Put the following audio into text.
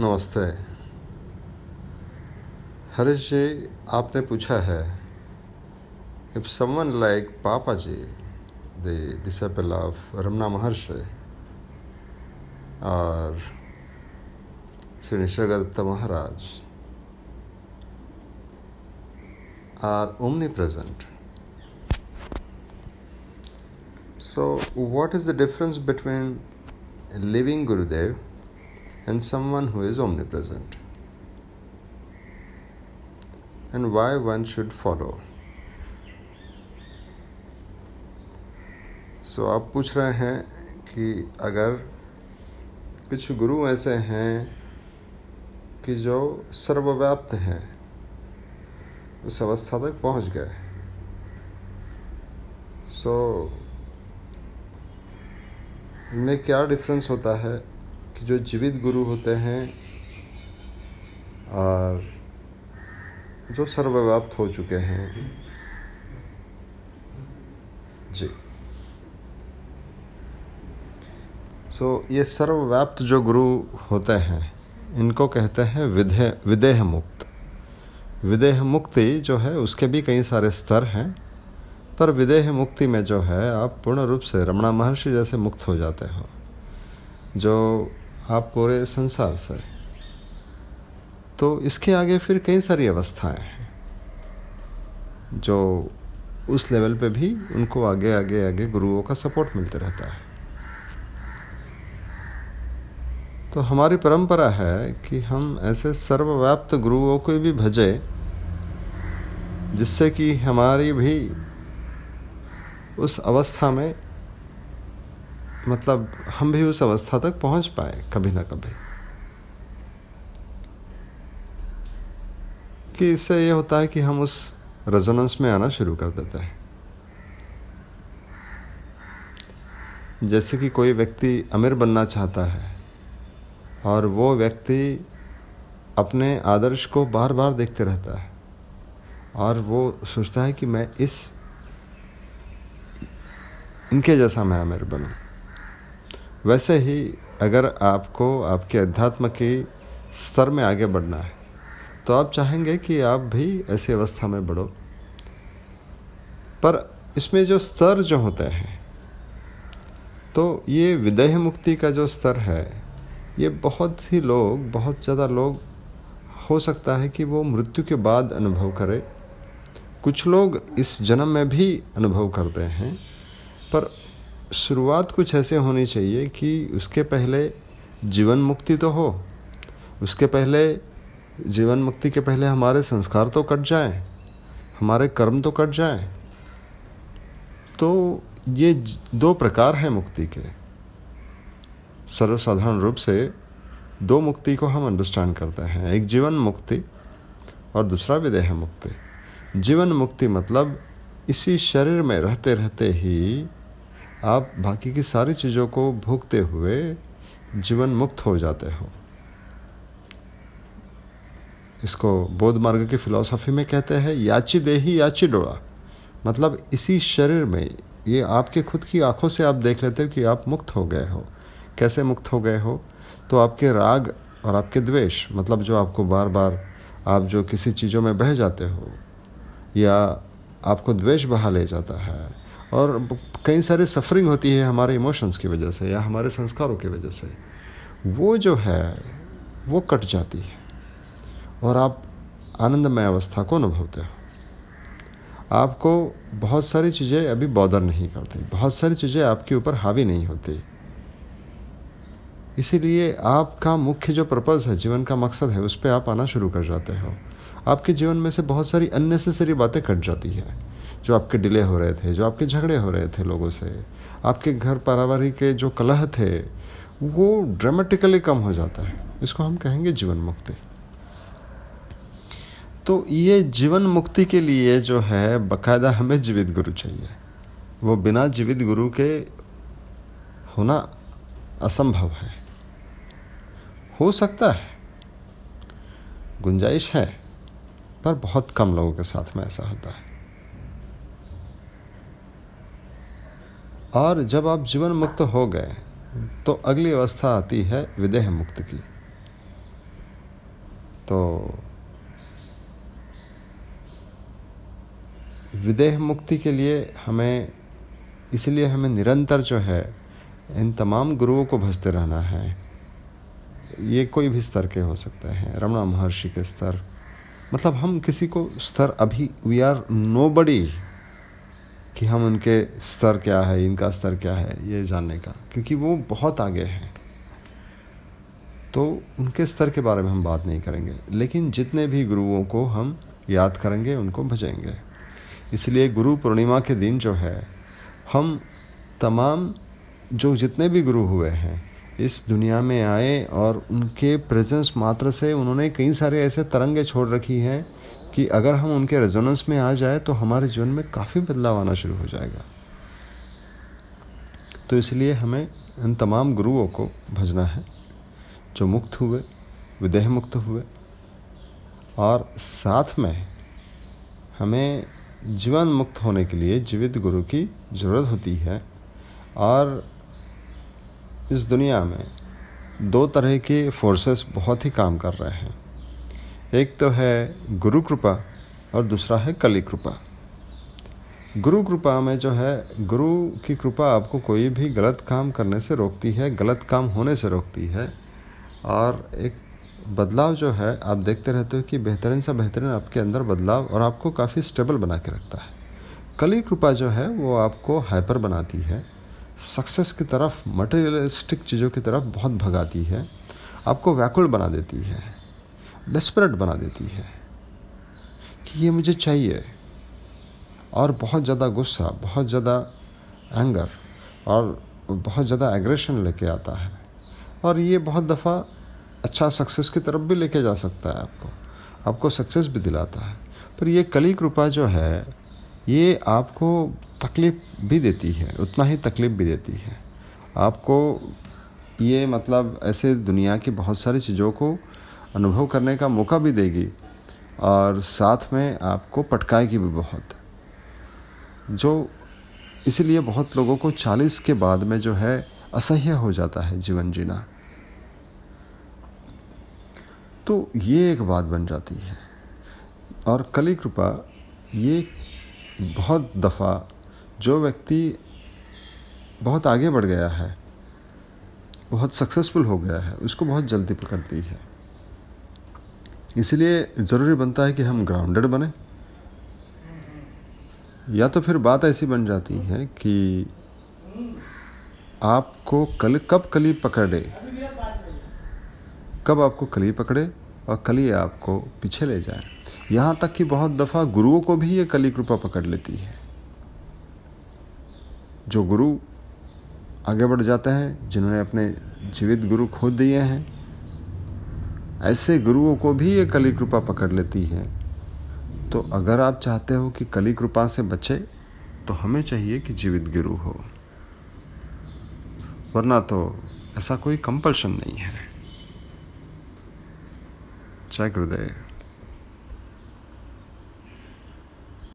नमस्ते। हरीश जी, आपने पूछा है if someone like Papa ji the disciple of Ramna महर्ष, और श्री निश्वरदत्त महाराज are omnipresent so what is the difference between living Gurudev and someone who is omnipresent? And why one should follow? So so, आप पूछ रहे हैं कि अगर कुछ गुरु ऐसे हैं कि जो सर्वव्याप्त हैं उस अवस्था तक पहुँच गए सो so, इनमें क्या डिफरेंस होता है कि जो जीवित गुरु होते हैं और जो सर्वव्याप्त हो चुके हैं। जी। सो so, ये सर्वव्याप्त जो गुरु होते हैं इनको कहते हैं विधेय विदेह मुक्त विदेह मुक्ति जो है उसके भी कई सारे स्तर हैं पर विदेह मुक्ति में जो है आप पूर्ण रूप से रमणा महर्षि जैसे मुक्त हो जाते हो। जो आप पूरे संसार से। तो इसके आगे फिर कई सारी अवस्थाएँ हैं, जो उस लेवल पे भी उनको आगे आगे आगे गुरुओं का सपोर्ट मिलते रहता है। तो हमारी परंपरा है कि हम ऐसे सर्वव्याप्त गुरुओं को भी भजे, जिससे कि हमारी भी उस अवस्था में मतलब हम भी उस अवस्था तक पहुँच पाए कभी ना कभी। कि इससे ये होता है कि हम उस रेजोनेंस में आना शुरू कर देते हैं। जैसे कि कोई व्यक्ति अमीर बनना चाहता है और वो व्यक्ति अपने आदर्श को बार बार देखते रहता है और वो सोचता है कि मैं इस, इनके जैसा मैं अमीर बनूं। वैसे ही अगर आपको, आपके अध्यात्म के स्तर में आगे बढ़ना है तो आप चाहेंगे कि आप भी ऐसी अवस्था में बढ़ो। पर इसमें जो स्तर जो होते हैं तो ये विदेह मुक्ति का जो स्तर है, ये बहुत ही लोग, बहुत ज़्यादा लोग हो सकता है कि वो मृत्यु के बाद अनुभव करें। कुछ लोग इस जन्म में भी अनुभव करते हैं, पर शुरुआत कुछ ऐसे होनी चाहिए कि उसके पहले जीवन मुक्ति तो हो, उसके पहले जीवन मुक्ति के पहले हमारे संस्कार तो कट जाए, हमारे कर्म तो कट जाए। तो ये दो प्रकार हैं मुक्ति के। सर्वसाधारण रूप से दो मुक्ति को हम अंडरस्टैंड करते हैं, एक जीवन मुक्ति और दूसरा विदेह मुक्ति। जीवन मुक्ति मतलब इसी शरीर में रहते रहते ही आप बाकी की सारी चीज़ों को भोगते हुए जीवन मुक्त हो जाते हो। इसको बौद्ध मार्ग की फिलॉसफी में कहते हैं, याची देही, याची डोड़ा मतलब इसी शरीर में, ये आपके खुद की आँखों से आप देख लेते हो कि आप मुक्त हो गए हो। कैसे मुक्त हो गए हो? तो आपके राग और आपके द्वेष मतलब जो आपको बार बार आप जो किसी चीज़ों में बह जाते हो, या आपको द्वेष बहा ले जाता है और कई सारी सफरिंग होती है हमारे इमोशंस की वजह से या हमारे संस्कारों की वजह से। वो जो है, वो कट जाती है। और आप आनंदमय अवस्था को अनुभवते हो। आपको बहुत सारी चीज़ें अभी बॉदर नहीं करती। बहुत सारी चीज़ें आपके ऊपर हावी नहीं होती। इसीलिए आपका मुख्य जो पर्पज़ है, जीवन का मकसद है, उस पर आप आना शुरू कर जाते हो। आपके जीवन में से बहुत सारी अननेसेसरी बातें कट जाती है। जो आपके डिले हो रहे थे, जो आपके झगड़े हो रहे थे लोगों से, आपके घर पारिवारिक के जो कलह थे, वो ड्रामेटिकली कम हो जाता है। इसको हम कहेंगे जीवन मुक्ति। तो ये जीवन मुक्ति के लिए जो है, बकायदा हमें जीवित गुरु चाहिए। वो बिना जीवित गुरु के होना असंभव है। हो सकता है, गुंजाइश है, पर बहुत कम लोगों के साथ में ऐसा होता है। और जब आप जीवन मुक्त हो गए तो अगली अवस्था आती है विदेह मुक्त की। तो विदेह मुक्ति के लिए हमें, इसलिए हमें निरंतर जो है, इन तमाम गुरुओं को भजते रहना है। ये कोई भी स्तर के हो सकते हैं। रमणा महर्षि के स्तर। मतलब हम किसी को स्तर, अभी वी आर नो बडी कि हम उनके स्तर क्या है, इनका स्तर क्या है, ये जानने का। क्योंकि वो बहुत आगे हैं। तो उनके स्तर के बारे में हम बात नहीं करेंगे। लेकिन जितने भी गुरुओं को हम याद करेंगे, उनको भजेंगे। इसलिए गुरु पूर्णिमा के दिन जो है, हम तमाम जो जितने भी गुरु हुए हैं, इस दुनिया में आए और उनके प्रेजेंस मात्र से उन्होंने कई सारे ऐसे तरंगे छोड़ रखी हैं कि अगर हम उनके रेजोनेंस में आ जाए तो हमारे जीवन में काफ़ी बदलाव आना शुरू हो जाएगा। तो इसलिए हमें इन तमाम गुरुओं को भजना है, जो मुक्त हुए, विदेह मुक्त हुए, और साथ में हमें जीवन मुक्त होने के लिए जीवित गुरु की ज़रूरत होती है। और इस दुनिया में दो तरह के फोर्सेस बहुत ही काम कर रहे हैं। एक तो है गुरु कृपा और दूसरा है कली कृपा। गुरु कृपा में जो है, गुरु की कृपा आपको कोई भी गलत काम करने से रोकती है, गलत काम होने से रोकती है। और एक बदलाव जो है, आप देखते रहते हो कि बेहतरीन से बेहतरीन आपके अंदर बदलाव और आपको काफ़ी स्टेबल बना के रखता है। कली कृपा जो है, वो आपको हाइपर बनाती है सक्सेस की तरफ़ मटेरियलिस्टिक चीज़ों की तरफ़ बहुत भगाती है, आपको व्याकुल बना देती है। डेस्परेट बना देती है कि ये मुझे चाहिए। और बहुत ज़्यादा गुस्सा, बहुत ज़्यादा एंगर और बहुत ज़्यादा एग्रेशन लेके आता है। और ये बहुत दफ़ा अच्छा सक्सेस की तरफ़ भी लेके जा सकता है आपको। आपको सक्सेस भी दिलाता है। पर ये कली कृपा जो है, ये आपको तकलीफ़ भी देती है, उतना ही तकलीफ़ भी देती है। आपको ये मतलब ऐसे दुनिया की बहुत सारी चीज़ों को अनुभव करने का मौका भी देगी और साथ में आपको पटकाएगी भी बहुत। जो इसीलिए बहुत लोगों को चालीस के बाद में जो है असह्य हो जाता है जीवन जीना। तो ये एक बात बन जाती है। और कली कृपा, ये बहुत दफ़ा जो व्यक्ति बहुत आगे बढ़ गया है, बहुत सक्सेसफुल हो गया है, उसको बहुत जल्दी पकड़ती है। इसलिए ज़रूरी बनता है कि हम ग्राउंडेड बने। या तो फिर बात ऐसी बन जाती है कि आपको कल, कब कली पकड़े? कब आपको कली पकड़े और कली आपको पीछे ले जाए? यहाँ तक कि बहुत दफ़ा गुरुओं को भी ये कली कृपा पकड़ लेती है। जो गुरु आगे बढ़ जाते हैं, जिन्होंने अपने जीवित गुरु खो दिए हैं ऐसे गुरुओं को भी ये कली कृपा पकड़ लेती है। तो अगर आप चाहते हो कि कली कृपा से बचे तो हमें चाहिए कि जीवित गुरु हो। वरना तो ऐसा कोई कंपल्शन नहीं है। जय गुरुदेव।